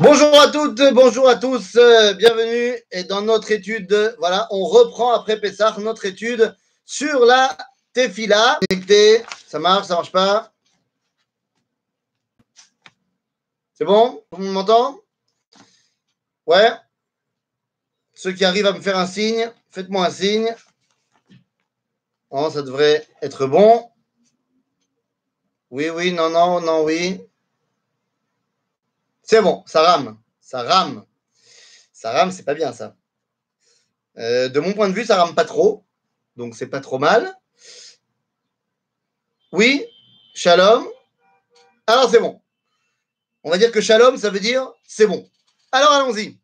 Bonjour à toutes, bonjour à tous, euh, bienvenue et dans notre étude, voilà, on reprend après Pessah notre étude sur la Tefila. Ça marche, ça marche pas? C'est bon? Tout le monde m'entend? Ouais Ceux qui arrivent à me faire un signe, faites-moi un signe. Oh, ça devrait être bon. Oui, oui, non, non, non, oui. C'est bon, ça rame. Ça rame. Ça rame, c'est pas bien ça. Euh, de mon point de vue, ça rame pas trop. Donc c'est pas trop mal. Oui, shalom. Alors c'est bon. On va dire que shalom, ça veut dire c'est bon. Alors allons-y.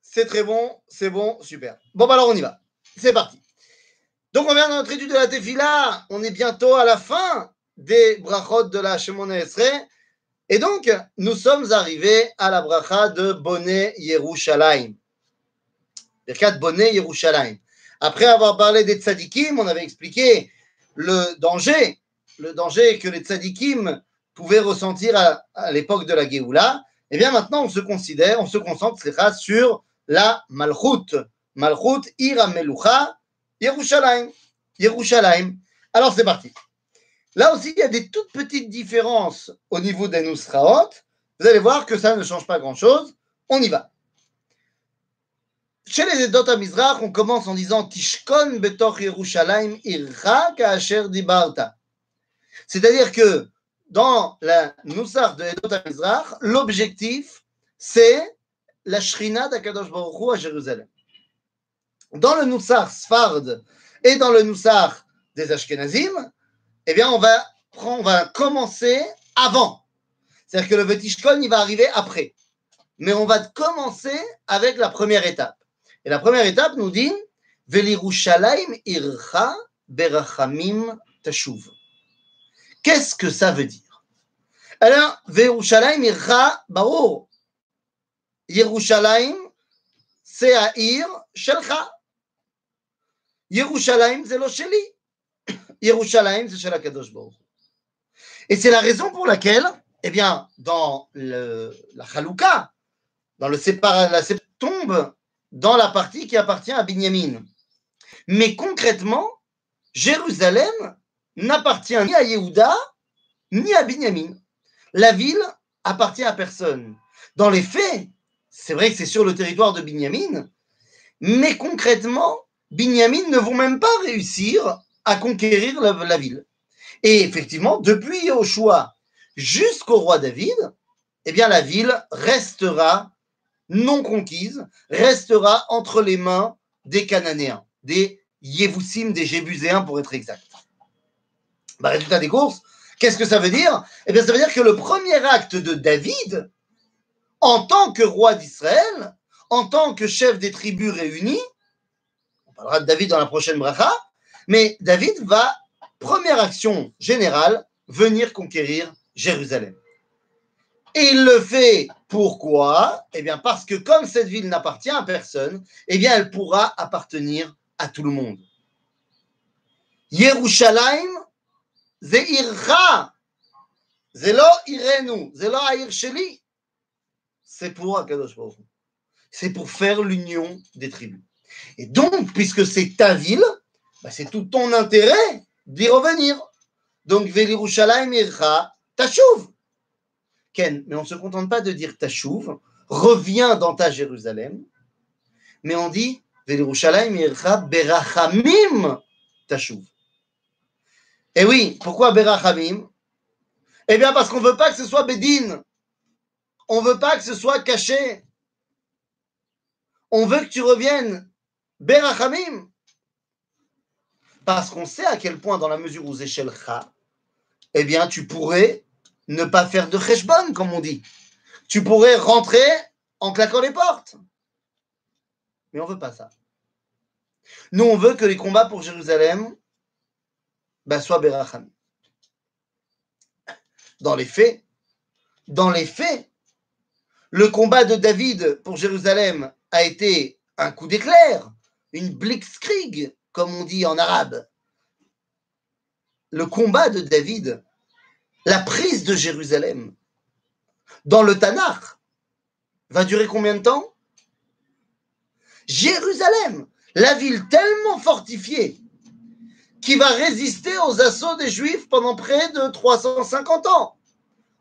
C'est très bon, c'est bon, super. Bon, bah alors on y va. C'est parti. Donc on vient dans notre étude de la Tefila. On est bientôt à la fin des brachot de la Shemona Esrei. Et donc, nous sommes arrivés à la bracha de Bonnet Yerushalayim. Birkat Bonnet Yerushalayim. Après avoir parlé des tzadikim, on avait expliqué le danger, le danger que les tzadikim pouvaient ressentir à, l'époque de la Géoula. Et bien maintenant, on se considère, on se concentre sur la Malchut. Malchut Ira Melucha Yerushalayim. Yerushalayim. Alors c'est parti. Là aussi, il y a des toutes petites différences au niveau des Nusraot. Vous allez voir que ça ne change pas grand-chose. On y va. Chez les Edot Mizrach, on commence en disant Tishkon betoch Yerushalayim irra ka'asher dibarta. C'est-à-dire que dans la Nusach de Edot Mizrach, l'objectif, c'est la Shrina d'Akadosh Baruch Hu à Jérusalem. Dans le Nusach Sfard et dans le Nusach des Ashkenazim, eh bien, on va, commencer avant. C'est-à-dire que le Vetishkon, il va arriver après. Mais on va commencer avec la première étape. Et la première étape nous dit Velirushalayim ircha berachamim tashuv. Qu'est-ce que ça veut dire? Alors, Velirushalayim ircha baour. Yerushalayim, c'est ir shelcha. Yerushalayim, c'est. Yerushalayim, c'est chez la. Et c'est la raison pour laquelle, eh bien, dans le, la Chalouka, dans le sépara, la tombe dans la partie qui appartient à Binyamin. Mais concrètement, Jérusalem n'appartient ni à Yehuda ni à Binyamin. La ville appartient à personne. Dans les faits, c'est vrai que c'est sur le territoire de Binyamin, mais concrètement, Binyamin ne vont même pas réussir à conquérir la, ville. Et effectivement, depuis Yoshua jusqu'au roi David, eh bien la ville restera non conquise, restera entre les mains des Cananéens, des Yévoussim, des Jébuséens pour être exact. Bah, résultat des courses, qu'est-ce que ça veut dire? Eh bien ça veut dire que le premier acte de David, en tant que roi d'Israël, en tant que chef des tribus réunies, on parlera de David dans la prochaine bracha, mais David va, première action générale, venir conquérir Jérusalem. Et il le fait pourquoi? Eh bien parce que comme cette ville n'appartient à personne, eh bien elle pourra appartenir à tout le monde. Yerushalayim, ze'ircha, zelo irenu, zelo sheli. C'est pour Akadosh. C'est pour faire l'union des tribus. Et donc, puisque c'est ta ville, bah, c'est tout ton intérêt d'y revenir. Donc, Velirushalayim ircha tashuv. Ken, mais on ne se contente pas de dire tashuv, reviens dans ta Jérusalem, mais on dit Velirushalayim ircha berachamim tashuv. Et oui, pourquoi berachamim? Eh bien, parce qu'on ne veut pas que ce soit bédine. On ne veut pas que ce soit caché. On veut que tu reviennes berachamim. Parce qu'on sait à quel point, dans la mesure où Zéchelcha, eh bien, tu pourrais ne pas faire de cheshbon, comme on dit. Tu pourrais rentrer en claquant les portes. Mais on ne veut pas ça. Nous, on veut que les combats pour Jérusalem ben, soient Beracham. Dans les faits, dans les faits, le combat de David pour Jérusalem a été un coup d'éclair, une blitzkrieg, comme on dit en arabe. Le combat de David la prise de Jérusalem dans le Tanakh va durer combien de temps? Jérusalem, la ville tellement fortifiée qui va résister aux assauts des Juifs pendant près de 350 ans.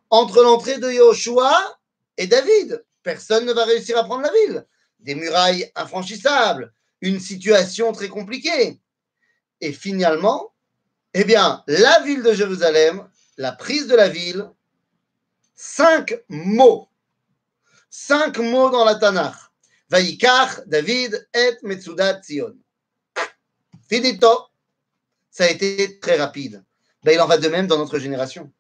Entre l'entrée de Yahushua et David, personne ne va réussir à prendre la ville. Des murailles infranchissables, une situation très compliquée. Et finalement, eh bien, la ville de Jérusalem, la prise de la ville, cinq mots. Cinq mots dans la Tanakh. Vaikach, David, et Metsudat, Zion. Finito. Ça a été très rapide. Ben, il en va de même dans notre génération.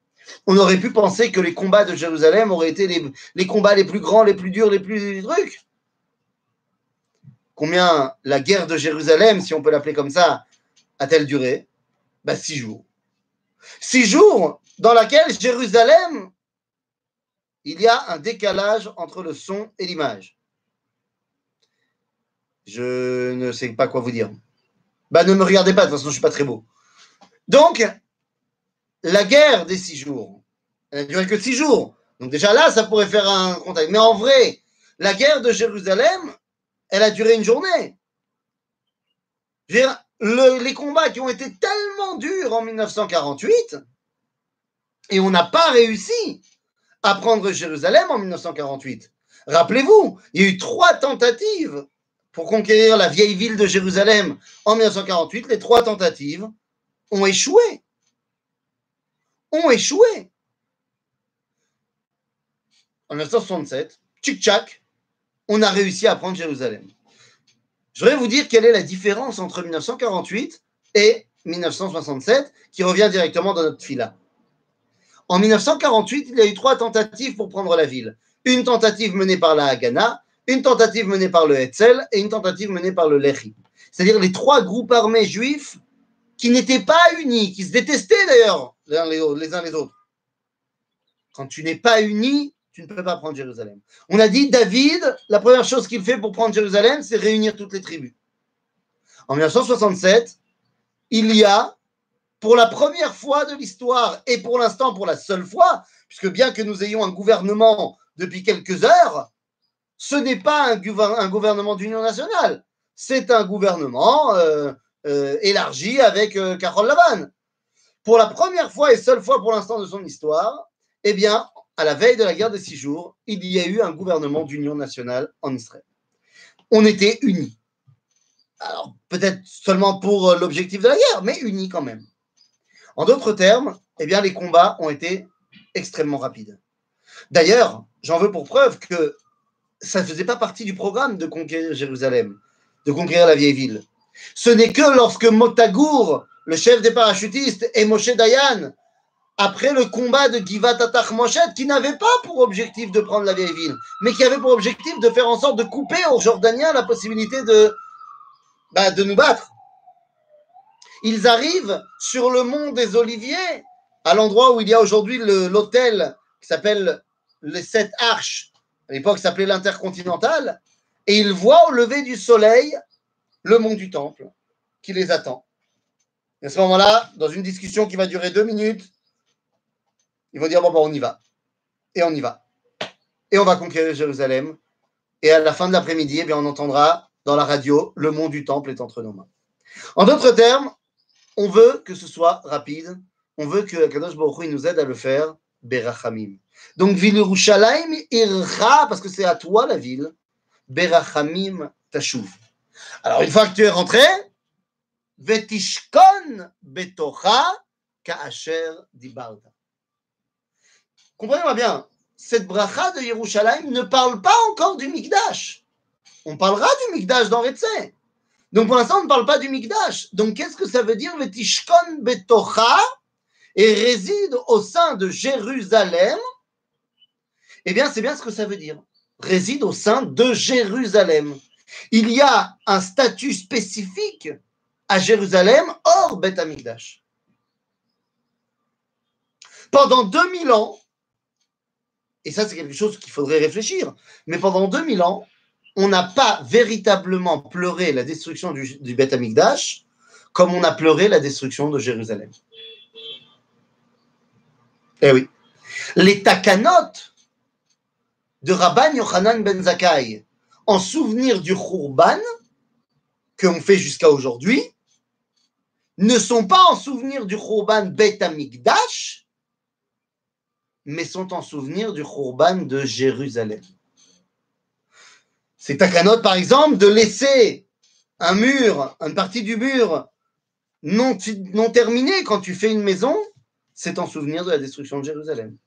On aurait pu penser que les combats de Jérusalem auraient été les, combats les plus grands, les plus durs, les plus. Combien la guerre de Jérusalem, si on peut l'appeler comme ça, a-t-elle duré? Bah, Six jours. Six jours dans laquelle Jérusalem, il y a un décalage entre le son et l'image. Je ne sais pas quoi vous dire. Bah, ne me regardez pas, de toute façon, je ne suis pas très beau. Donc, la guerre des six jours, elle n'a duré que six jours. Donc déjà là, ça pourrait faire un contact. Mais en vrai, la guerre de Jérusalem, elle a duré une journée. les combats qui ont été tellement durs en 1948, et on n'a pas réussi à prendre Jérusalem en 1948. Rappelez-vous, il y a eu trois tentatives pour conquérir la vieille ville de Jérusalem en 1948. Les trois tentatives ont échoué. Ont échoué. En 1967, tchic-tchac, on a réussi à prendre Jérusalem. Je voudrais vous dire quelle est la différence entre 1948 et 1967, qui revient directement dans notre fila. En 1948, il y a eu trois tentatives pour prendre la ville. Une tentative menée par la Haganah, une tentative menée par le Hetzel et une tentative menée par le Lehi. C'est-à-dire les trois groupes armés juifs qui n'étaient pas unis, qui se détestaient d'ailleurs les uns les autres. Quand tu n'es pas uni, ne peux pas prendre Jérusalem. On a dit, David, la première chose qu'il fait pour prendre Jérusalem, c'est réunir toutes les tribus. En 1967, il y a, pour la première fois de l'histoire, et pour l'instant pour la seule fois, puisque bien que nous ayons un gouvernement depuis quelques heures, ce n'est pas un, gouvernement d'union nationale, c'est un gouvernement euh, euh, élargi avec euh, Carole Lavan. Pour la première fois et seule fois pour l'instant de son histoire, eh bien, à la veille de la guerre des six jours, il y a eu un gouvernement d'union nationale en Israël. On était unis. Alors, peut-être seulement pour l'objectif de la guerre, mais unis quand même. En d'autres termes, eh les combats ont été extrêmement rapides. D'ailleurs, j'en veux pour preuve que ça ne faisait pas partie du programme de conquérir Jérusalem, de conquérir la vieille ville. Ce n'est que lorsque Motagour, le chef des parachutistes, et Moshe Dayan, après le combat de Givat Moshet, qui n'avait pas pour objectif de prendre la vieille ville, mais qui avait pour objectif de faire en sorte de couper aux Jordaniens la possibilité de, bah, de nous battre. Ils arrivent sur le mont des Oliviers, à l'endroit où il y a aujourd'hui l'hôtel qui s'appelle les Sept Arches, à l'époque s'appelait l'Intercontinental, et ils voient au lever du soleil le mont du Temple qui les attend. Et à ce moment-là, dans une discussion qui va durer deux minutes, ils vont dire bon, bon, on y va. Et on y va. Et on va conquérir Jérusalem. Et à la fin de l'après-midi, eh on entendra dans la radio le mont du Temple est entre nos mains. En d'autres termes, on veut que ce soit rapide. On veut que Kadosh Baruch nous aide à le faire Berachamim. Donc, ville Yerushalayim ira, parce que c'est à toi la ville, Berachamim Tashuv. Alors, une fois que tu es rentré, Vetishkon Betocha Kaasher Dibarda. Comprenez-moi bien, cette bracha de Yerushalayim ne parle pas encore du Mikdash. On parlera du Mikdash dans Retse. Donc pour l'instant, on ne parle pas du Mikdash. Donc qu'est-ce que ça veut dire Vetishkon Betocha et réside au sein de Jérusalem? Eh bien, c'est bien ce que ça veut dire. Réside au sein de Jérusalem. Il y a un statut spécifique à Jérusalem hors Beth Amikdash. Pendant 2000 ans, et ça c'est quelque chose qu'il faudrait réfléchir, mais pendant 2000 ans, on n'a pas véritablement pleuré la destruction du, du Beth Amikdash comme on a pleuré la destruction de Jérusalem. Eh oui. Les takanot de Rabban Yochanan ben Zakkai en souvenir du Khurban qu'on fait jusqu'à aujourd'hui ne sont pas en souvenir du Khurban Bet Amikdash, mais sont en souvenir du Khurban de Jérusalem. C'est takanot, par exemple, de laisser un mur, une partie du mur non, non terminée quand tu fais une maison, c'est en souvenir de la destruction de Jérusalem.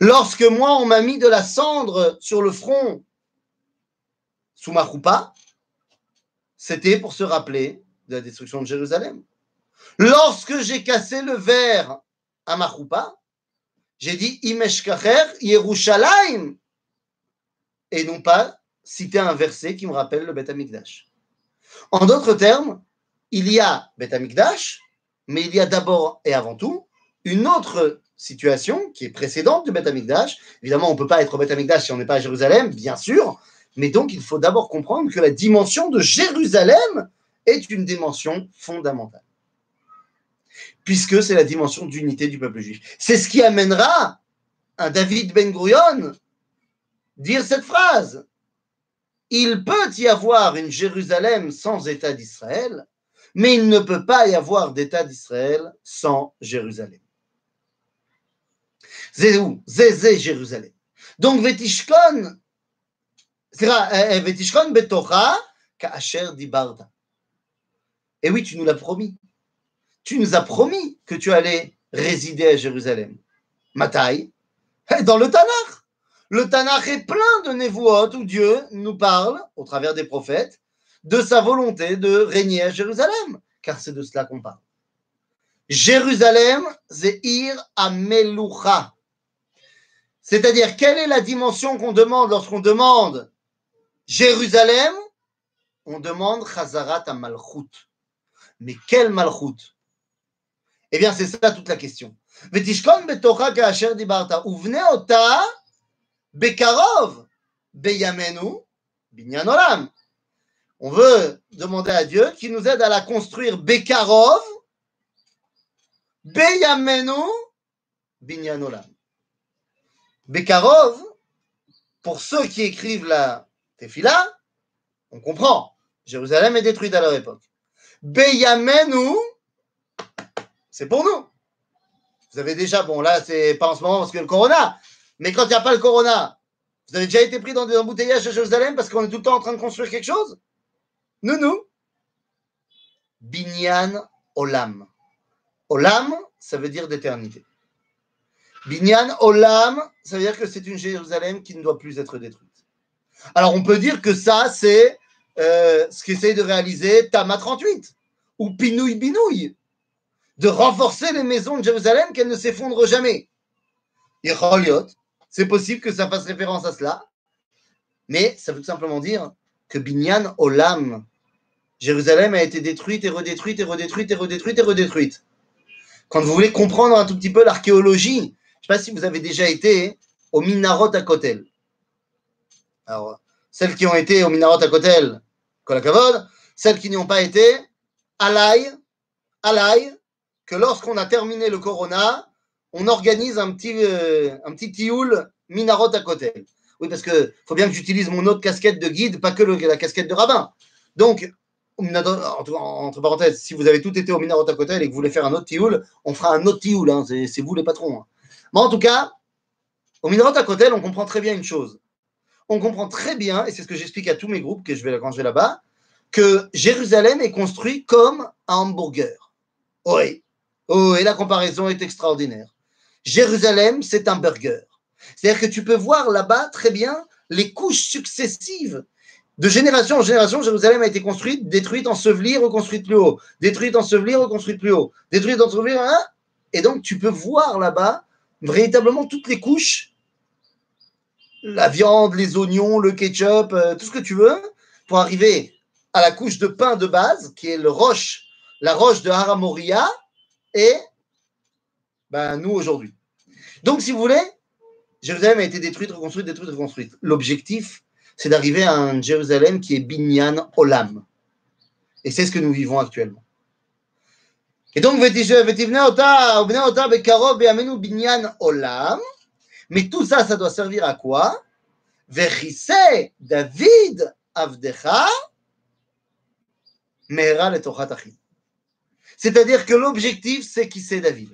Lorsque moi, on m'a mis de la cendre sur le front sous ma roupa, c'était pour se rappeler de la destruction de Jérusalem. Lorsque j'ai cassé le verre à ma roupa, j'ai dit Imeshkacher Yerushalayim et non pas citer un verset qui me rappelle le Beth Amikdash. En d'autres termes, il y a Beth Amikdash, mais il y a d'abord et avant tout une autre situation qui est précédente du Beth Amikdash. Évidemment, on ne peut pas être au Beth Amikdash si on n'est pas à Jérusalem, bien sûr, mais donc il faut d'abord comprendre que la dimension de Jérusalem est une dimension fondamentale, puisque c'est la dimension d'unité du peuple juif. C'est ce qui amènera David Ben Gurion dire cette phrase. Il peut y avoir une Jérusalem sans État d'Israël, mais il ne peut pas y avoir d'État d'Israël sans Jérusalem. C'est Jérusalem. Donc, Vetishkon, c'est Vetishkon betocha ka'asher dibarta. Et oui, tu nous l'as promis. Tu nous as promis que tu allais résider à Jérusalem. Matai, dans le Tanakh. Le Tanakh est plein de névoot où Dieu nous parle, au travers des prophètes, de sa volonté de régner à Jérusalem, car c'est de cela qu'on parle. Jérusalem, Zéhir Ameloucha. C'est-à-dire, quelle est la dimension qu'on demande lorsqu'on demande Jérusalem? On demande Chazarat à Malchut. Mais quel Malchut? Eh bien, c'est ça toute la question. Betocha ka'asher ota bekarov beyamenu binyan olam. On veut demander à Dieu qu'il nous aide à la construire bekarov beyamenu binyan olam. Bekarov, pour ceux qui écrivent la Tefila, on comprend. Jérusalem est détruite à leur époque. Beyamenu, c'est pour nous. Vous avez déjà, bon là, c'est pas en ce moment parce que le corona, mais quand il n'y a pas le corona, vous avez déjà été pris dans des embouteillages à Jérusalem parce qu'on est tout le temps en train de construire quelque chose? Nous, nous. Binyan Olam. Olam, ça veut dire d'éternité. Binyan Olam, ça veut dire que c'est une Jérusalem qui ne doit plus être détruite. Alors on peut dire que ça, c'est euh, ce qu'essaye de réaliser Tama 38 ou Pinouille Binouille, de renforcer les maisons de Jérusalem qu'elles ne s'effondrent jamais. Et c'est possible que ça fasse référence à cela, mais ça veut tout simplement dire que Binyan Olam, Jérusalem a été détruite et redétruite et redétruite et redétruite et redétruite. Quand vous voulez comprendre un tout petit peu l'archéologie, je ne sais pas si vous avez déjà été au Minarot à Kotel. Alors, celles qui ont été au Minarot à Kotel, Kolakavod, celles qui n'y ont pas été, Alaï, Alaï, que lorsqu'on a terminé le Corona, on organise un petit, euh, un petit tioul Minarot à Kotel. Oui, parce qu'il faut bien que j'utilise mon autre casquette de guide, pas que la casquette de rabbin. Donc, entre, parenthèses, si vous avez tout été au Minarot à Kotel et que vous voulez faire un autre tioul, on fera un autre tioul, hein, c'est vous les patrons. Hein. Mais en tout cas, au Minarot à Kotel, on comprend très bien une chose. On comprend très bien, et c'est ce que j'explique à tous mes groupes que je vais, quand je vais là-bas, que Jérusalem est construit comme un hamburger. Oui. Oh, et la comparaison est extraordinaire. Jérusalem, c'est un burger. C'est-à-dire que tu peux voir là-bas très bien les couches successives. De génération en génération, Jérusalem a été construite, détruite, ensevelie, reconstruite plus haut. Détruite, ensevelie, reconstruite plus haut. Détruite, ensevelie, hein? Et donc tu peux voir là-bas véritablement toutes les couches la viande, les oignons, le ketchup, euh, tout ce que tu veux, pour arriver à la couche de pain de base, qui est le roche, la roche de Haramoria, et ben, nous aujourd'hui. Donc, si vous voulez, Jérusalem a été détruite, reconstruite, détruite, reconstruite. L'objectif, c'est d'arriver à un Jérusalem qui est Binyan Olam. Et c'est ce que nous vivons actuellement. Et donc, olam. Mais tout ça, ça doit servir à quoi? David avdecha C'est-à-dire que l'objectif, c'est qui c'est David?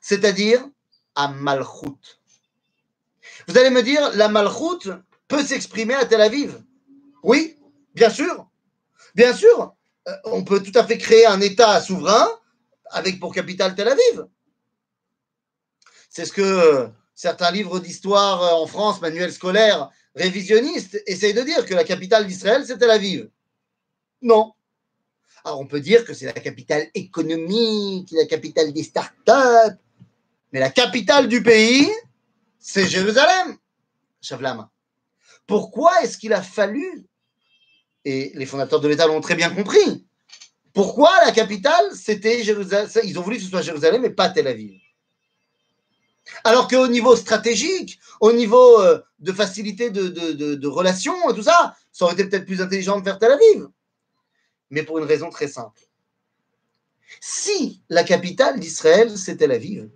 C'est-à-dire à Malchut. Vous allez me dire, la Malchut peut s'exprimer à Tel Aviv? Oui, bien sûr. Bien sûr, euh, on peut tout à fait créer un État souverain avec pour capitale Tel Aviv. C'est ce que certains livres d'histoire euh, en France, manuels scolaires, révisionnistes, essayent de dire que la capitale d'Israël, c'est Tel Aviv. Non. On peut dire que c'est la capitale économique, la capitale des start-up, mais la capitale du pays, c'est Jérusalem. Shavlama. Pourquoi est-ce qu'il a fallu, et les fondateurs de l'État l'ont très bien compris, pourquoi la capitale, c'était Jérusalem Ils ont voulu que ce soit Jérusalem et pas Tel Aviv? Alors qu'au niveau stratégique, au niveau euh, de facilité de, de, relations et tout ça, ça aurait été peut-être plus intelligent de faire Tel Aviv. Mais pour une raison très simple. Si la capitale d'Israël, c'est Tel Aviv,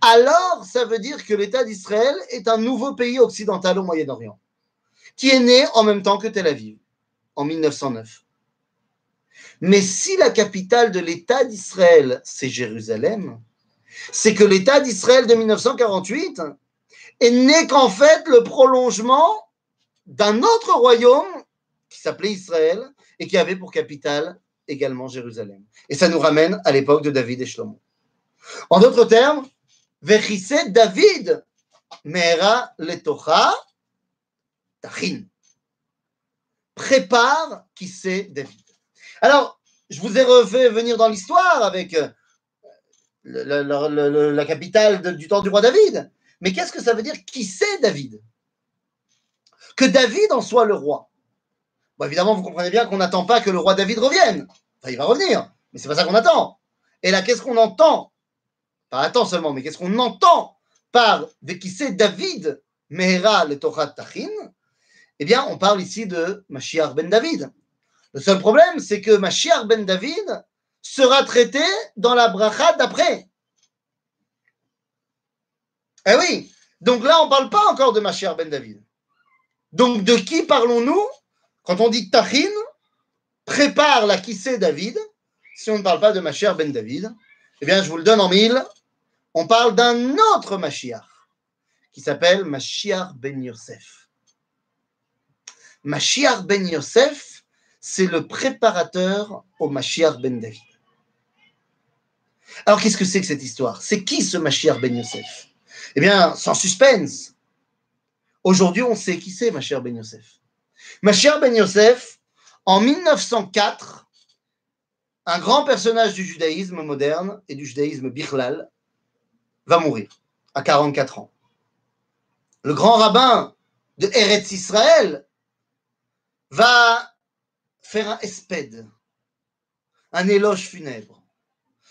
alors ça veut dire que l'État d'Israël est un nouveau pays occidental au Moyen-Orient, qui est né en même temps que Tel Aviv, en 1909. Mais si la capitale de l'État d'Israël, c'est Jérusalem, c'est que l'État d'Israël de 1948 est né qu'en fait le prolongement d'un autre royaume qui s'appelait Israël et qui avait pour capitale également Jérusalem. Et ça nous ramène à l'époque de David et Shlomo. En d'autres termes, Vechise David Mera Letocha Tachin. Prépare qui c'est David. Alors, je vous ai refait venir dans l'histoire avec euh, la capitale du temps du roi David. Mais qu'est-ce que ça veut dire Qui c'est David? Que David en soit le roi. Bon, évidemment, vous comprenez bien qu'on n'attend pas que le roi David revienne. Enfin, il va revenir, mais c'est pas ça qu'on attend. Et là, qu'est-ce qu'on entend? Pas attend seulement, mais qu'est-ce qu'on entend par de qui c'est David Mehera le Torah Tachin Eh bien, on parle ici de Mashiach ben David. Le seul problème, c'est que Mashiach ben David sera traité dans la bracha d'après. Eh oui, donc là, on ne parle pas encore de Mashiach ben David. Donc, de qui parlons-nous? Quand on dit Tachin prépare la Kissé David Si on ne parle pas de Mashiach ben David, eh bien, je vous le donne en mille. On parle d'un autre Mashiach qui s'appelle Mashiach ben Yosef. Mashiach ben Yosef, c'est le préparateur au Mashiach ben David. Alors, qu'est-ce que c'est que cette histoire? C'est qui ce Mashiach ben Yosef? Eh bien, sans suspense. Aujourd'hui, on sait qui c'est Mashiach ben Yosef. Mashiach ben Yosef, en 1904, un grand personnage du judaïsme moderne et du judaïsme bichlal va mourir à 44 ans. Le grand rabbin de Eretz Israël va faire un espède, un éloge funèbre.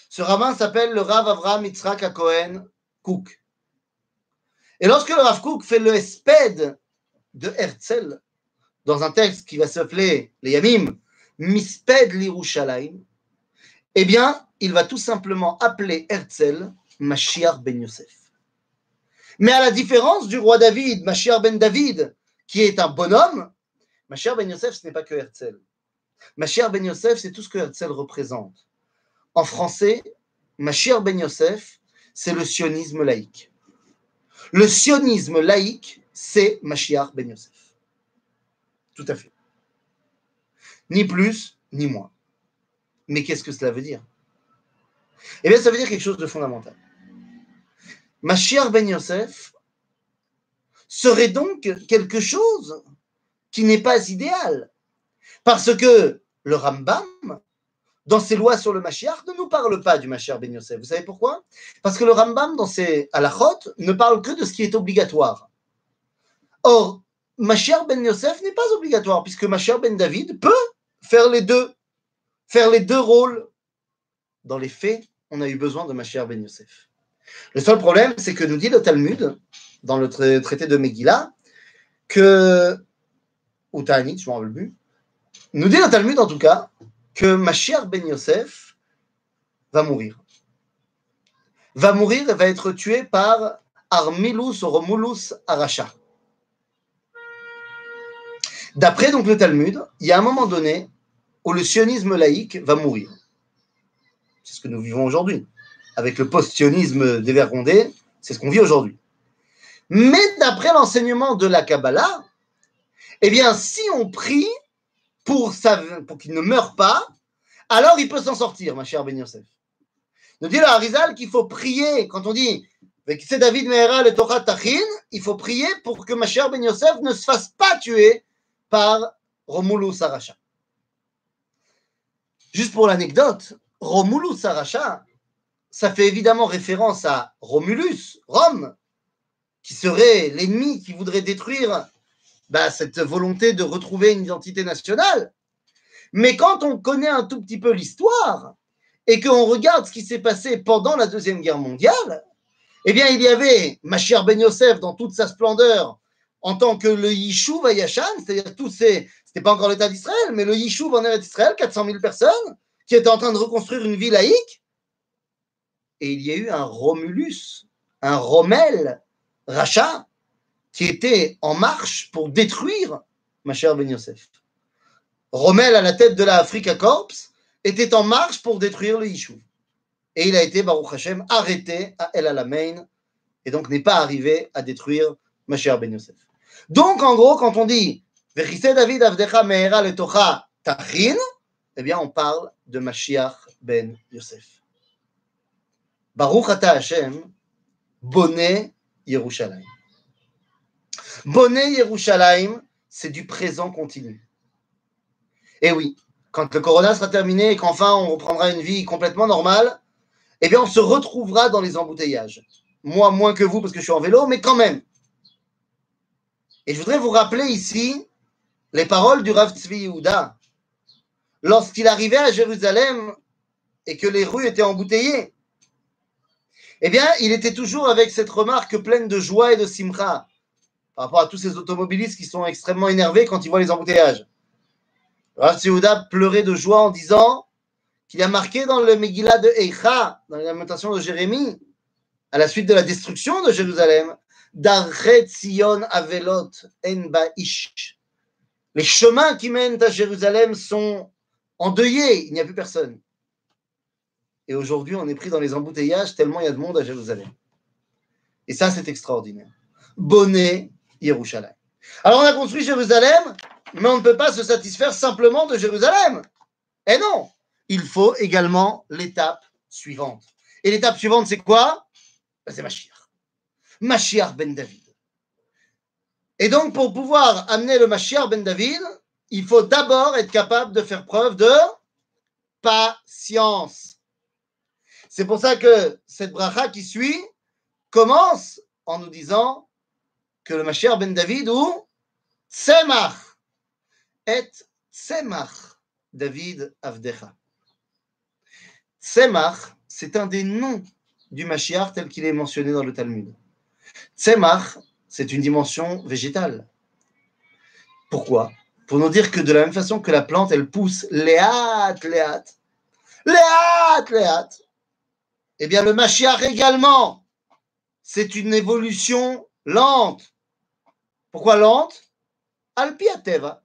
Ce rabbin s'appelle le Rav Avraham Yitzhak Cohen Cook. Et lorsque le Rav Cook fait le espède de Herzl, dans un texte qui va s'appeler les Yamim, Misped l'Irushalayim, eh bien, il va tout simplement appeler Herzl Mashiach ben Yosef. Mais à la différence du roi David, Mashiach ben David, qui est un bonhomme, Mashiach ben Yosef, ce n'est pas que Herzl. Mashiach ben Yosef, c'est tout ce que Herzl représente. En français, Mashiach ben Yosef, c'est le sionisme laïque. Le sionisme laïque, c'est Mashiach ben Yosef. Tout à fait. Ni plus, ni moins. Mais qu'est-ce que cela veut dire? Eh bien, ça veut dire quelque chose de fondamental. Mashiach ben Yosef serait donc quelque chose qui n'est pas idéal. Parce que le Rambam dans ses lois sur le Mashiach, ne nous parle pas du Mashiach Ben Yosef. Vous savez pourquoi? Parce que le Rambam, dans ses halachot, ne parle que de ce qui est obligatoire. Or, Mashiach Ben Yosef n'est pas obligatoire, puisque Mashiach Ben David peut faire les deux, faire les deux rôles. Dans les faits, on a eu besoin de Mashiach Ben Yosef. Le seul problème, c'est que nous dit le Talmud, dans le traité de Megillah, que, ou Ta'anit, je m'en rappelle plus, nous dit le Talmud en tout cas, que Mashiach ben Yosef va mourir. Va mourir et va être tué par Armilus Romulus Aracha. D'après le Talmud, il y a un moment donné où le sionisme laïque va mourir. C'est ce que nous vivons aujourd'hui. Avec le post-sionisme dévergondé, c'est ce qu'on vit aujourd'hui. Mais d'après l'enseignement de la Kabbalah, eh bien, si on prie pour, pour qu'il ne meure pas, alors il peut s'en sortir, ma chère Ben Yosef. Nous dit le Harizal qu'il faut prier, quand on dit c'est David Mehera le Torah Tachin, il faut prier pour que ma chère Ben Yosef ne se fasse pas tuer Romulus Aracha. Juste pour l'anecdote, Romulus Aracha, ça fait évidemment référence à Romulus, Rome, qui serait l'ennemi qui voudrait détruire bah, cette volonté de retrouver une identité nationale. Mais quand on connaît un tout petit peu l'histoire et qu'on regarde ce qui s'est passé pendant la Deuxième Guerre mondiale, eh bien, il y avait Machir Ben Yosef dans toute sa splendeur en tant que le Yishuv c'est-à-dire tous ces, c'était pas encore l'État d'Israël, mais le Yishuv en Eretz Israël, 400 000 personnes, qui étaient en train de reconstruire une ville laïque. Et il y a eu un Romulus, un Rommel, Racha, qui était en marche pour détruire ma chère Ben Yosef. Rommel, à la tête de la Africa Corps, était en marche pour détruire le Yishuv. Et il a été, Baruch Hashem, arrêté à El Alamein, et donc n'est pas arrivé à détruire ma chère Ben Yosef. Donc, en gros, quand on dit David Avdecha Meera Letocha Tachin, eh bien, on parle de Mashiach ben Yosef. Baruch Ata Hashem, Bonnet Yerushalayim. Bonnet Yerushalayim, c'est du présent continu. Et oui, quand le corona sera terminé et qu'enfin on reprendra une vie complètement normale, eh bien on se retrouvera dans les embouteillages. Moi, moins que vous parce que je suis en vélo, mais quand même. Et je voudrais vous rappeler ici les paroles du Rav Tzvi Yehuda lorsqu'il arrivait à Jérusalem et que les rues étaient embouteillées. Eh bien, il était toujours avec cette remarque pleine de joie et de simcha par rapport à tous ces automobilistes qui sont extrêmement énervés quand ils voient les embouteillages. Rav Yehuda pleurait de joie en disant qu'il a marqué dans le Megillah de Eicha, dans la lamentation de Jérémie, à la suite de la destruction de Jérusalem, Avelot En Ish. Les chemins qui mènent à Jérusalem sont endeuillés, il n'y a plus personne. Et aujourd'hui, on est pris dans les embouteillages tellement il y a de monde à Jérusalem. Et ça, c'est extraordinaire. Bonnet, Yerushalayim. Alors, on a construit Jérusalem, mais on ne peut pas se satisfaire simplement de Jérusalem. Et non, il faut également l'étape suivante. Et l'étape suivante, c'est quoi? Ben, C'est Mashiach. Mashiach ben David. Et donc, pour pouvoir amener le Mashiach ben David, il faut d'abord être capable de faire preuve de patience. C'est pour ça que cette bracha qui suit commence en nous disant que le Mashiach ben David ou Tzemach et Tzemach David Avdecha. Tzemach, c'est un des noms du Mashiach tel qu'il est mentionné dans le Talmud. Tzemach, c'est une dimension végétale. Pourquoi? Pour nous dire que de la même façon que la plante, elle pousse léat, léat, léat, léat, eh bien le Mashiach également, c'est une évolution lente. Pourquoi lente? Alpiateva.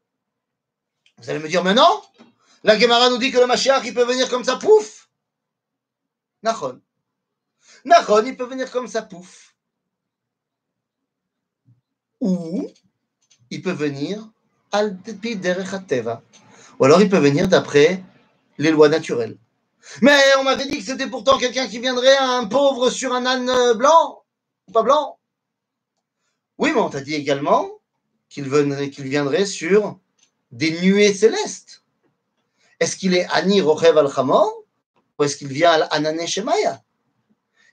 Vous allez me dire, mais non La Gemara nous dit que le Mashiach, il peut venir comme ça, pouf Nachon. Nachon, il peut venir comme ça, pouf ou il peut venir al ou alors il peut venir d'après les lois naturelles. Mais on m'avait dit que c'était pourtant quelqu'un qui viendrait, un pauvre sur un âne blanc, pas blanc. Oui, mais on t'a dit également qu'il viendrait, sur des nuées célestes. Est-ce qu'il est Ani Rochev al ou est-ce qu'il vient à Anané Shemaya?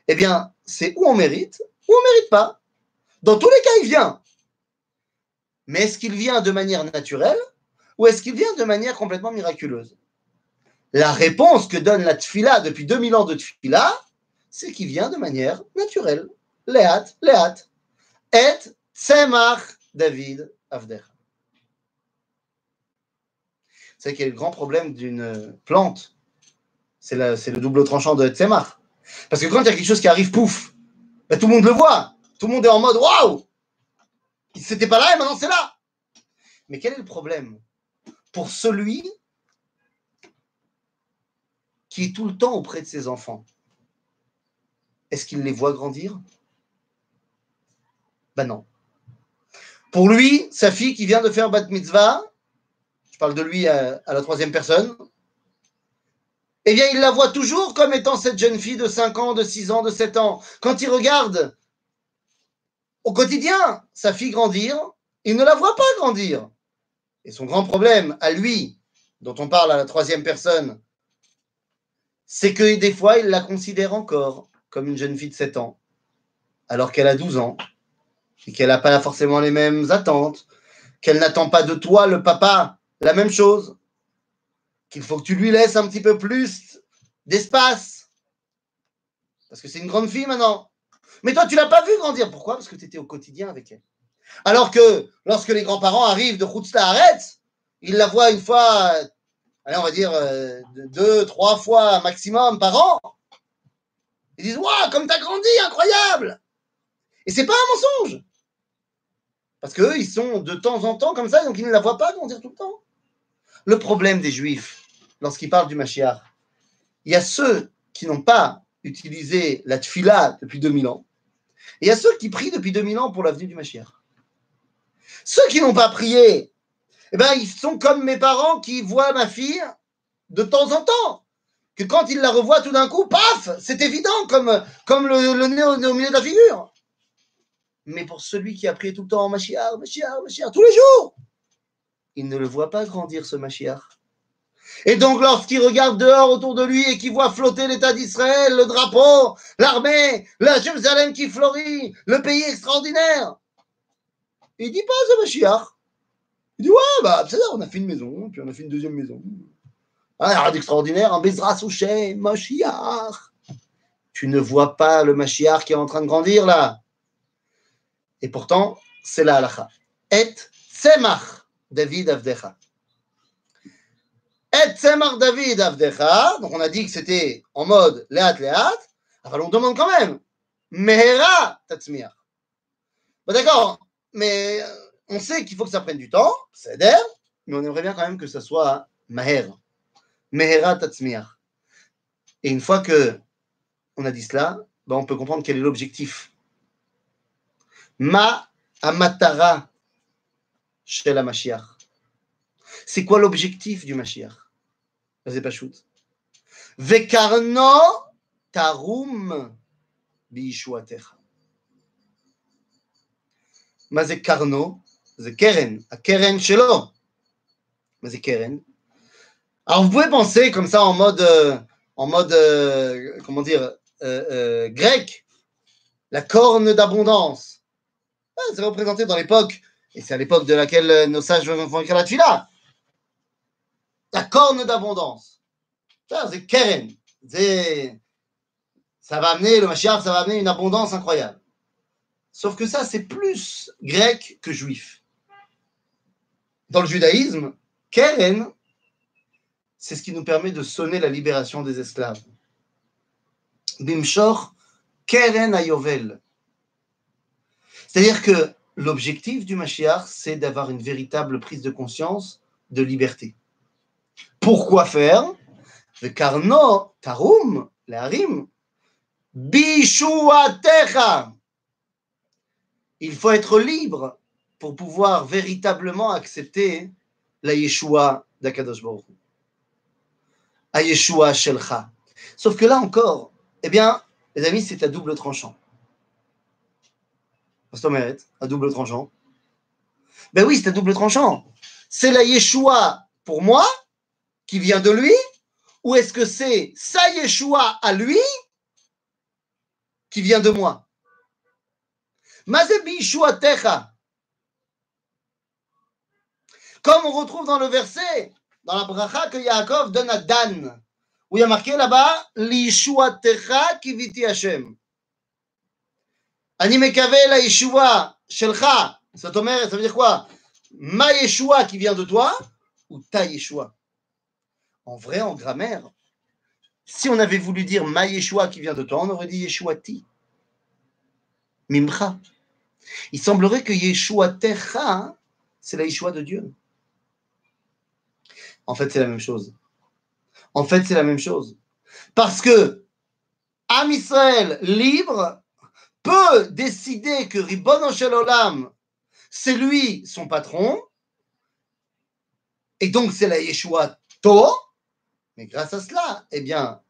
Eh bien, c'est où on mérite ou on mérite pas. Dans tous les cas, il vient. Mais est-ce qu'il vient de manière naturelle ou est-ce qu'il vient de manière complètement miraculeuse? La réponse que donne la tfila depuis 2000 ans de tfila, c'est qu'il vient de manière naturelle. Léat, léat. Et tzemach David Avder. C'est y a le grand problème d'une plante, c'est le double tranchant de Tzemach. Parce que quand il y a quelque chose qui arrive, pouf, ben, tout le monde le voit. Tout le monde est en mode waouh C'était pas là et maintenant c'est là. Mais quel est le problème Pour celui qui est tout le temps auprès de ses enfants, est-ce qu'il les voit grandir? Ben non. Pour lui, sa fille qui vient de faire bat mitzvah, je parle de lui à, la troisième personne, eh bien, il la voit toujours comme étant cette jeune fille de 5 ans, de 6 ans, de 7 ans. Quand il regarde au quotidien sa fille grandir, il ne la voit pas grandir. Et son grand problème à lui, dont on parle à la troisième personne, c'est que des fois, il la considère encore comme une jeune fille de 7 ans, alors qu'elle a 12 ans, et qu'elle n'a pas forcément les mêmes attentes, qu'elle n'attend pas de toi, le papa, la même chose, qu'il faut que tu lui laisses un petit peu plus d'espace, parce que c'est une grande fille maintenant. Mais toi, tu l'as pas vu grandir. Pourquoi? Parce que tu étais au quotidien avec elle. Alors que lorsque les grands-parents arrivent de Arrête, ils la voient une fois, allez, on va dire euh, deux, trois fois maximum par an. Ils disent Waouh, comme tu as grandi, incroyable Et c'est pas un mensonge. Parce qu'eux, ils sont de temps en temps comme ça, donc ils ne la voient pas grandir tout le temps. Le problème des Juifs, lorsqu'ils parlent du Mashiach, il y a ceux qui n'ont pas utilisé la tfila depuis 2000 ans, et il y a ceux qui prient depuis 2000 ans pour l'avenue du Mashiach. Ceux qui n'ont pas prié, eh ben, ils sont comme mes parents qui voient ma fille de temps en temps. Que quand ils la revoient tout d'un coup, paf, c'est évident comme, comme le, nez au, milieu de la figure. Mais pour celui qui a prié tout le temps Mashiach, Mashiach, Mashiach, tous les jours, il ne le voit pas grandir ce Mashiach. Et donc, lorsqu'il regarde dehors autour de lui et qu'il voit flotter l'État d'Israël, le drapeau, l'armée, la Jérusalem qui fleurit, le pays extraordinaire, il dit pas ce Mashiach. Il dit, ouais, bah, c'est ça, on a fait une maison, puis on a fait une deuxième maison. Ah, rien d'extraordinaire, un Bezra Souché, Mashiach. Tu ne vois pas le Mashiach qui est en train de grandir là. Et pourtant, c'est la halacha. Et Tzemach David Avdecha. Et Tzemach David Avdecha. Donc on a dit que c'était en mode Léat Léat. Alors on demande quand même. Mehera Tatzmiach. Bon, d'accord, mais euh, on sait qu'il faut que ça prenne du temps, c'est d'air, mais on aimerait bien quand même que ça soit Maher. Mehera Tatzmiach. Et une fois que on a dit cela, ben on peut comprendre quel est l'objectif. Ma amatara chez la Mashiach. C'est quoi l'objectif du Mashiach? C'est pas shoot. Vekarno tarum biishuatecha. מה זה קרנו? זה קרן, הקרן שלו. מה זה קרן? Alors vous pouvez penser comme ça en mode, euh, en mode euh, comment dire, euh, euh grec, la corne d'abondance. Ah, c'est représenté dans l'époque, et c'est à l'époque de laquelle nos sages vont écrire la tuila. La corne d'abondance. C'est keren. Ça va amener, le Mashiach, ça va amener une abondance incroyable. Sauf que ça, c'est plus grec que juif. Dans le judaïsme, Keren, c'est ce qui nous permet de sonner la libération des esclaves. Bimshor, Keren Ayovel. C'est-à-dire que l'objectif du Mashiach, c'est d'avoir une véritable prise de conscience de liberté. Pourquoi faire Le karno, tarum, l'arim, bishuatecha il faut être libre pour pouvoir véritablement accepter la Yeshua d'Akadosh Baruch A Yeshua Shelcha. Sauf que là encore, eh bien, les amis, c'est à double tranchant. Pastor mérite, à double tranchant. Ben oui, c'est à double tranchant. C'est la Yeshua pour moi, qui vient de lui, ou est-ce que c'est sa Yeshua à lui, qui vient de moi? Comme on retrouve dans le verset, dans la bracha que Yaakov donne à Dan, où il y a marqué là-bas, Lishuatecha kiviti Hashem. Ani mekave la Yeshua shelcha. Ça veut dire quoi? Ma Yeshua qui vient de toi ou ta Yeshua? En vrai, en grammaire, Si on avait voulu dire Ma Yeshua qui vient de toi, on aurait dit Yeshuati. Mimcha. Il semblerait que Yeshua Techa, c'est la Yeshua de Dieu. En fait, c'est la même chose. En fait, c'est la même chose. Parce que Am Israël libre peut décider que Ribbon Shel Olam, c'est lui son patron, et donc c'est la Yeshua To, mais grâce à cela, eh bien,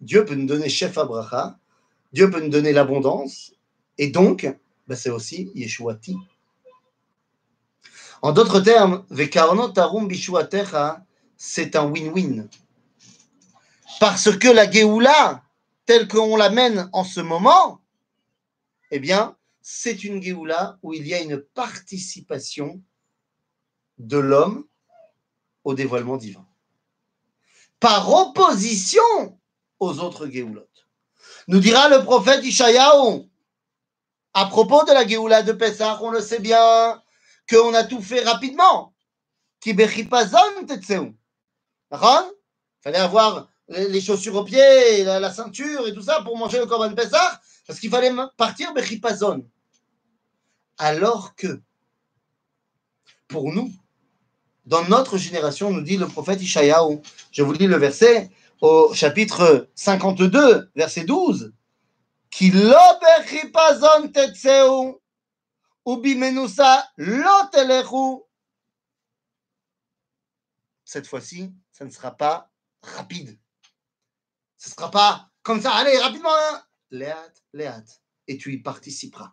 Dieu peut nous donner chef Abraha, Dieu peut nous donner l'abondance, et donc, ben, c'est aussi Yeshuati. En d'autres termes, c'est un win-win. Parce que la Géoula, telle qu'on l'amène en ce moment, eh bien, c'est une Géoula où il y a une participation de l'homme au dévoilement divin. Par opposition aux autres Géoulotes. Nous dira le prophète Ishayahu, à propos de la Géoula de Pessah, on le sait bien, qu'on a tout fait rapidement. Qui Il fallait avoir les chaussures aux pieds, la, ceinture et tout ça pour manger le Korban Pessah, parce qu'il fallait partir Bechipazon. Alors que, pour nous, dans notre génération, nous dit le prophète Ishayahu, je vous lis le verset au chapitre 52, verset 12, qui Cette fois-ci, ça ne sera pas rapide. Ce ne sera pas comme ça, allez, rapidement, hein. Léat, Léat, et tu y participeras.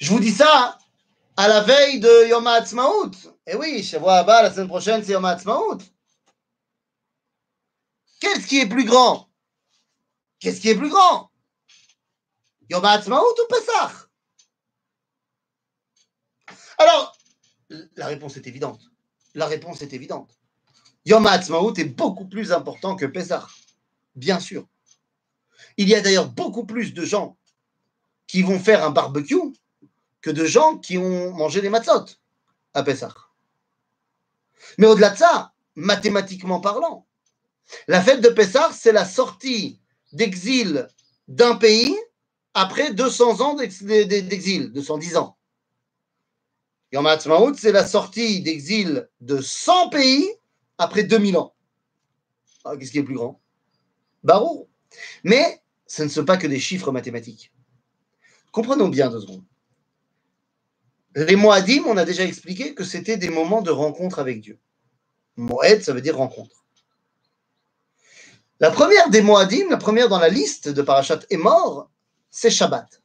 Je vous dis ça à la veille de Yom HaAtzmaut. Et oui, Shavua Abba, la semaine prochaine, c'est Yom HaAtzmaut. Qu'est-ce qui est plus grand? Qu'est-ce qui est plus grand? Yom HaAtzmaut ou Pesach? Alors, la réponse est évidente. La réponse est évidente. Yom HaAtzmaut est beaucoup plus important que Pesach, bien sûr. Il y a d'ailleurs beaucoup plus de gens qui vont faire un barbecue que de gens qui ont mangé des matzot à Pessah. Mais au-delà de ça, mathématiquement parlant, la fête de Pessah, c'est la sortie d'exil d'un pays après 200 ans d'exil, 210 ans. Yom HaAtzmaut, c'est la sortie d'exil de 100 pays après 2000 ans. Ah, qu'est-ce qui est plus grand? Barreau. Mais ce ne sont pas que des chiffres mathématiques. Comprenons bien deux secondes. Les Moadim, on a déjà expliqué que c'était des moments de rencontre avec Dieu. Moed, ça veut dire rencontre. La première des Moadim, la première dans la liste de Parashat est mort, c'est Shabbat.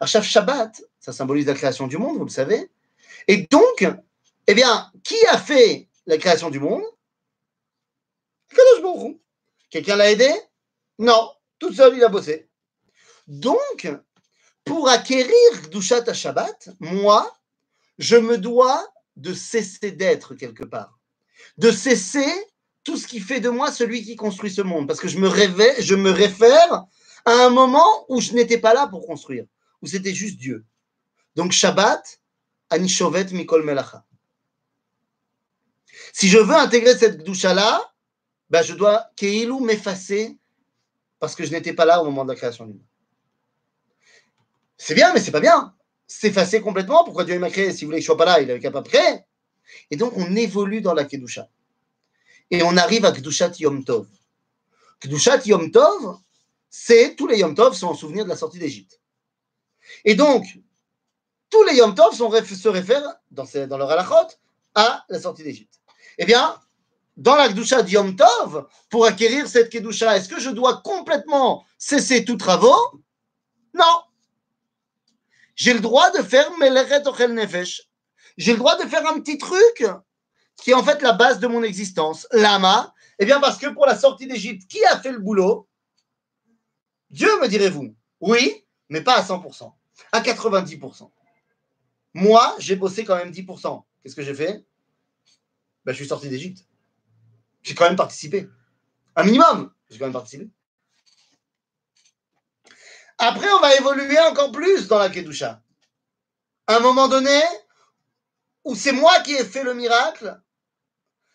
Alors, Shabbat, ça symbolise la création du monde, vous le savez. Et donc, eh bien, qui a fait la création du monde? Quelqu'un l'a aidé? Non, tout seul, il a bossé. Donc, pour acquérir Gdushat Shabbat, moi, je me dois de cesser d'être quelque part, de cesser tout ce qui fait de moi celui qui construit ce monde, parce que je me, réfère à un moment où je n'étais pas là pour construire, où c'était juste Dieu. Donc Shabbat, Anishovet Mikol Melacha. Si je veux intégrer cette Gdusha-là, ben je dois Keilou m'effacer parce que je n'étais pas là au moment de la création du monde. C'est bien, mais c'est pas bien. S'effacer complètement. Pourquoi Dieu m'a créé Si vous voulez que je sois pas là, il avait capable créer. Et donc, on évolue dans la Kedusha. Et on arrive à Kedushat Yom Tov. Kedushat Yom Tov, c'est tous les Yom Tov sont en souvenir de la sortie d'Égypte. Et donc, tous les Yom Tov se réfèrent, dans, dans leur halachot, à la sortie d'Égypte. Eh bien, dans la Kedusha de Yom Tov, pour acquérir cette Kedusha, est-ce que je dois complètement cesser tous travaux? Non j'ai le droit de faire Meleret Ochel Nefesh. J'ai le droit de faire un petit truc qui est en fait la base de mon existence. Lama, eh bien parce que pour la sortie d'Égypte, qui a fait le boulot? Dieu, me direz-vous. Oui, mais pas à 100%, à 90%. Moi, j'ai bossé quand même 10%. Qu'est-ce que j'ai fait? Ben, Je suis sorti d'Égypte. J'ai quand même participé. Un minimum, j'ai quand même participé. Après, on va évoluer encore plus dans la Kedusha. À un moment donné, où c'est moi qui ai fait le miracle,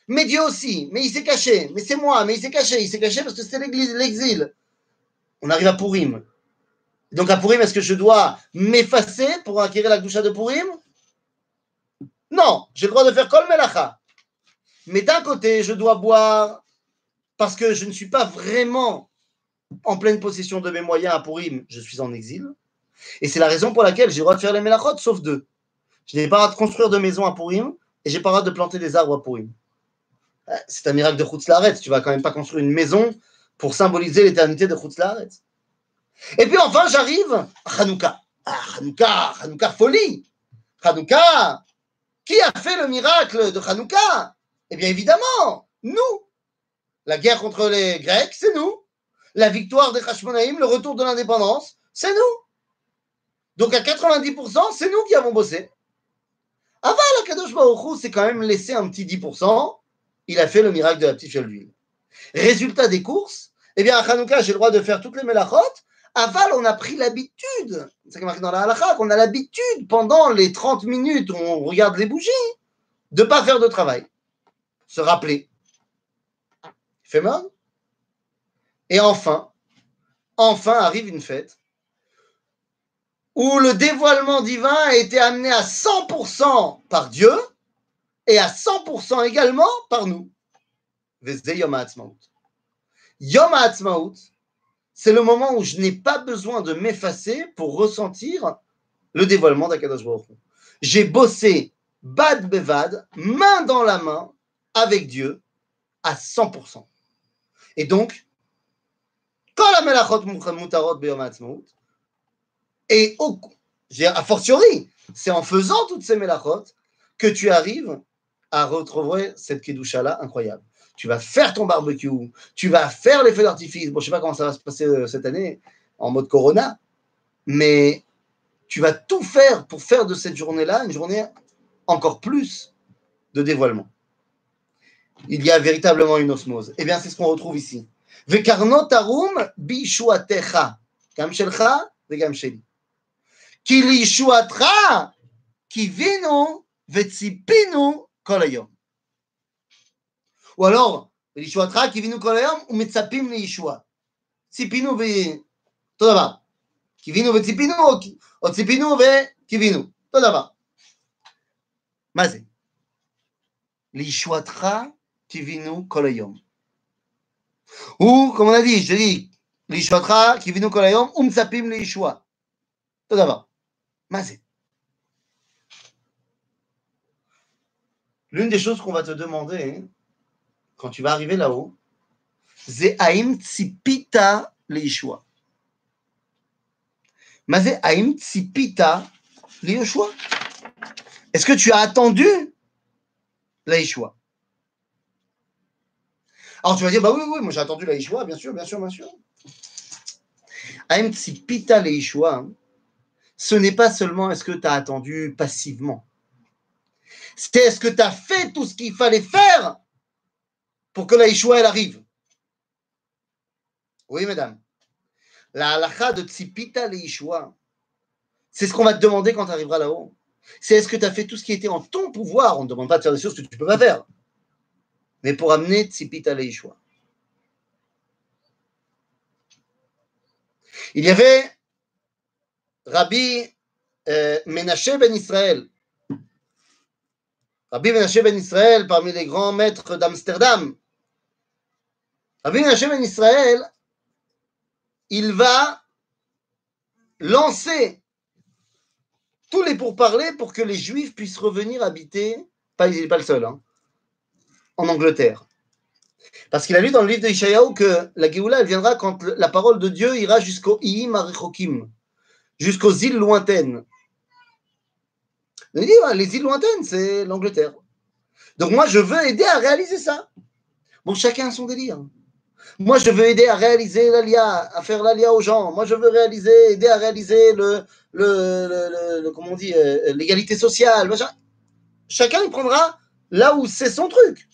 Mais Dieu aussi, mais il s'est caché, mais c'est moi, mais il s'est caché, il s'est caché parce que c'était l'exil. On arrive à Purim. Donc à Purim, est-ce que je dois m'effacer pour acquérir la doucha de Purim? Non, j'ai le droit de faire kol melacha. Mais d'un côté, je dois boire parce que je ne suis pas vraiment en pleine possession de mes moyens à Purim, je suis en exil. Et c'est la raison pour laquelle j'ai le droit de faire les melachot, sauf deux. Je n'ai pas le droit de construire de maison à Purim et j'ai pas le droit de planter des arbres à Purim. Euh, c'est un miracle de Chutzlaret. Tu vas quand même pas construire une maison pour symboliser l'éternité de Chutzlaret. Et puis enfin, j'arrive à Hanouka. Ah, Hanouka, Hanouka folie. Hanouka, qui a fait le miracle de Hanouka? Eh bien évidemment, nous. La guerre contre les Grecs, c'est nous. La victoire des Hashmonaïm, le retour de l'indépendance, c'est nous. Donc à 90%, c'est nous qui avons bossé. Avant, la Kadosh Baruch s'est quand même laissé un petit 10%. Il a fait le miracle de la petite fiole d'huile. Résultat des courses, eh bien, à Hanouka, j'ai le droit de faire toutes les melachot. Aval, on a pris l'habitude, c'est marqué dans la halakha, qu'on a l'habitude, pendant les 30 minutes où on regarde les bougies, de ne pas faire de travail. Se rappeler. Fait mal. Et enfin, enfin arrive une fête où le dévoilement divin a été amené à 100% par Dieu et à 100% également par nous. Yom HaAtzmaut. Yom HaAtzmaut, c'est le moment où je n'ai pas besoin de m'effacer pour ressentir le dévoilement d'Akadosh J'ai bossé bad bevad, main dans la main, avec Dieu, à 100%. Et donc, quand la melachot mutarot et au, a fortiori, c'est en faisant toutes ces melachot que tu arrives à retrouver cette kedusha-là incroyable tu vas faire ton barbecue, tu vas faire les feux d'artifice. Bon, je sais pas comment ça va se passer euh, cette année en mode Corona, mais tu vas tout faire pour faire de cette journée-là une journée encore plus de dévoilement. Il y a véritablement une osmose. Eh bien, c'est ce qu'on retrouve ici. וקרנות ערום בישועתך, גם שלך וגם שלי. כי לישועתך קיווינו וציפינו כל היום. וואלור, לישועתך קיווינו כל היום ומצפים לישועה. ציפינו ו... אותו דבר. קיווינו וציפינו או, או ציפינו וקיווינו, אותו דבר. מה זה? לישועתך קיווינו כל היום. Ou, comme on a dit, je dis, dit, l'ishvatra, qui vit nous kolayom, umtsapim l'ishwa. Tout d'abord. Mazé. L'une des choses qu'on va te demander hein, quand tu vas arriver là-haut, c'est Aïm Tsipita Leishua. Mazé Aïm Tsipita Leishua. Est-ce que tu as attendu Leishua alors tu vas dire, bah oui, oui, moi j'ai attendu Leishua, bien sûr, bien sûr, bien sûr. Aim Tzipita Leishua, ce n'est pas seulement est-ce que tu as attendu passivement. C'est est-ce que tu as fait tout ce qu'il fallait faire pour que la Yeshua elle arrive. Oui, mesdames. La halakha de Tzipita le Yeshua, c'est ce qu'on va te demander quand tu arriveras là-haut. C'est est-ce que tu as fait tout ce qui était en ton pouvoir? On ne demande pas de faire des choses que tu ne peux pas faire. Mais pour amener Tzipita le Yeshua. Il y avait Rabbi euh, Menashe ben Israël. Rabbi Menashe ben Israël, parmi les grands maîtres d'Amsterdam, Rabbi Hashem en Israël, il va lancer tous les pourparlers pour que les Juifs puissent revenir habiter, pas, il n'est pas le seul, hein, en Angleterre. Parce qu'il a lu dans le livre de Ishayahu que la Géoula, elle viendra quand la parole de Dieu ira jusqu'au Iim Arichokim, jusqu'aux îles lointaines. Il dit, les îles lointaines, c'est l'Angleterre. Donc moi, je veux aider à réaliser ça. Bon, chacun a son délire. Moi, je veux aider à réaliser l'ALIA, à faire l'ALIA aux gens. Moi, je veux réaliser, aider à réaliser le, le, comment on dit, euh, l'égalité sociale. Chacun, prendra là où c'est son truc.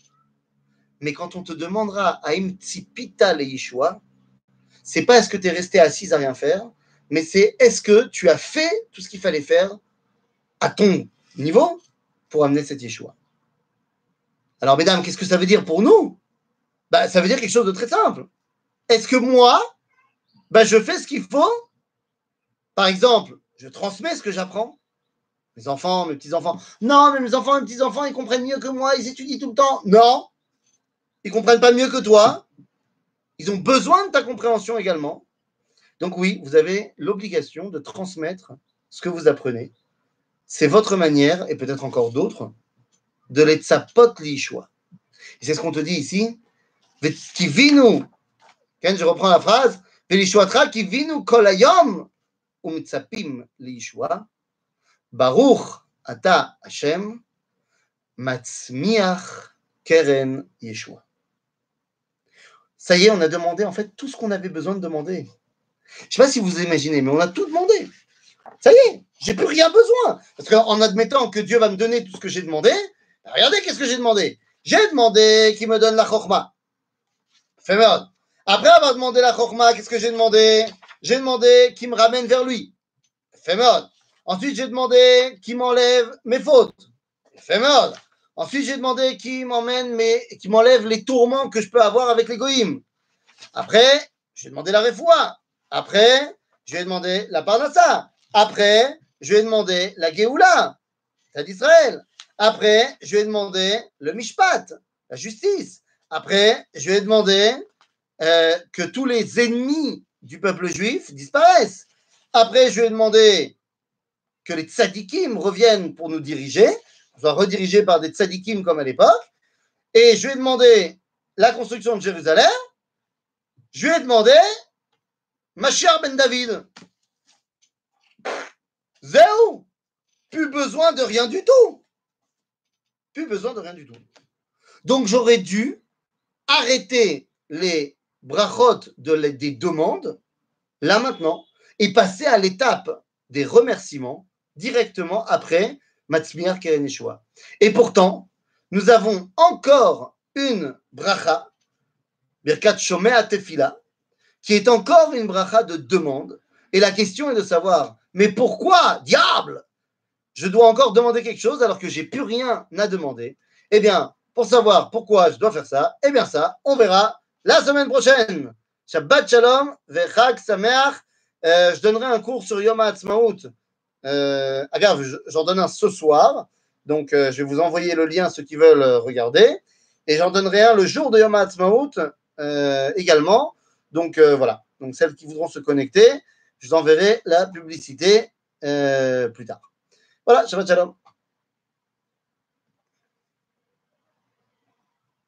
Mais quand on te demandera à Imtsipita le Yeshua, c'est pas est-ce que tu es resté assis à rien faire, mais c'est est-ce que tu as fait tout ce qu'il fallait faire à ton niveau pour amener cette Yeshua. Alors, mesdames, qu'est-ce que ça veut dire pour nous? Bah, Ça veut dire quelque chose de très simple. Est-ce que moi, bah, je fais ce qu'il faut? Par exemple, je transmets ce que j'apprends mes enfants, mes petits-enfants. Non, mais mes enfants, mes petits-enfants, ils comprennent mieux que moi, ils étudient tout le temps. Non, ils comprennent pas mieux que toi. Ils ont besoin de ta compréhension également. Donc oui, vous avez l'obligation de transmettre ce que vous apprenez. C'est votre manière, et peut-être encore d'autres, de l'être sa pote l'ishwa. Et c'est ce qu'on te dit ici. Qui vinu, quand je reprends la phrase, qui vinu kolayom umtsapim l'ishwa. Baruch ata Hashem matzmiach keren Yeshua. Ça y est, on a demandé en fait tout ce qu'on avait besoin de demander. Je ne sais pas si vous imaginez, mais on a tout demandé. Ça y est, j'ai plus rien besoin. Parce qu'en admettant que Dieu va me donner tout ce que j'ai demandé, regardez qu'est-ce que j'ai demandé. J'ai demandé qu'il me donne la chokma. Fais Après avoir demandé la chokma, qu'est-ce que j'ai demandé? J'ai demandé qu'il me ramène vers lui. Fais Ensuite, j'ai demandé qui m'enlève mes fautes. Mal. Ensuite, j'ai demandé qui m'emmène, mais qui m'enlève les tourments que je peux avoir avec l'égoïme. Après, j'ai demandé la réfoua. Après, je vais demander la parnassa. Après, je vais demander la Géoula, d'Israël. Après, je vais demander le mishpat, la justice. Après, je vais demander euh, que tous les ennemis du peuple juif disparaissent. Après, je vais demander que les tzadikim reviennent pour nous diriger, soit redirigés par des tzadikim comme à l'époque. Et je lui ai demandé la construction de Jérusalem. Je lui ai demandé Machar ben David. Zéou Plus besoin de rien du tout. Plus besoin de rien du tout. Donc j'aurais dû arrêter les brachot de des demandes, là maintenant, et passer à l'étape des remerciements directement après Matzmiar Keren Et pourtant, nous avons encore une bracha, Birkat Shomea Tefila, qui est encore une bracha de demande. Et la question est de savoir, mais pourquoi, diable, je dois encore demander quelque chose alors que j'ai plus rien à demander? Eh bien, pour savoir pourquoi je dois faire ça, eh bien ça, on verra la semaine prochaine. Shabbat Shalom, Vechag Sameach. Euh, je donnerai un cours sur Yom HaAtzmaut euh, j'en donne un ce soir. Donc, euh, je vais vous envoyer le lien, ceux qui veulent euh, regarder. Et j'en donnerai un le jour de Yom HaAtzmaut euh, également. Donc, voilà. Donc, celles qui voudront se connecter, je vous enverrai la publicité plus tard. Voilà, Shabbat Shalom.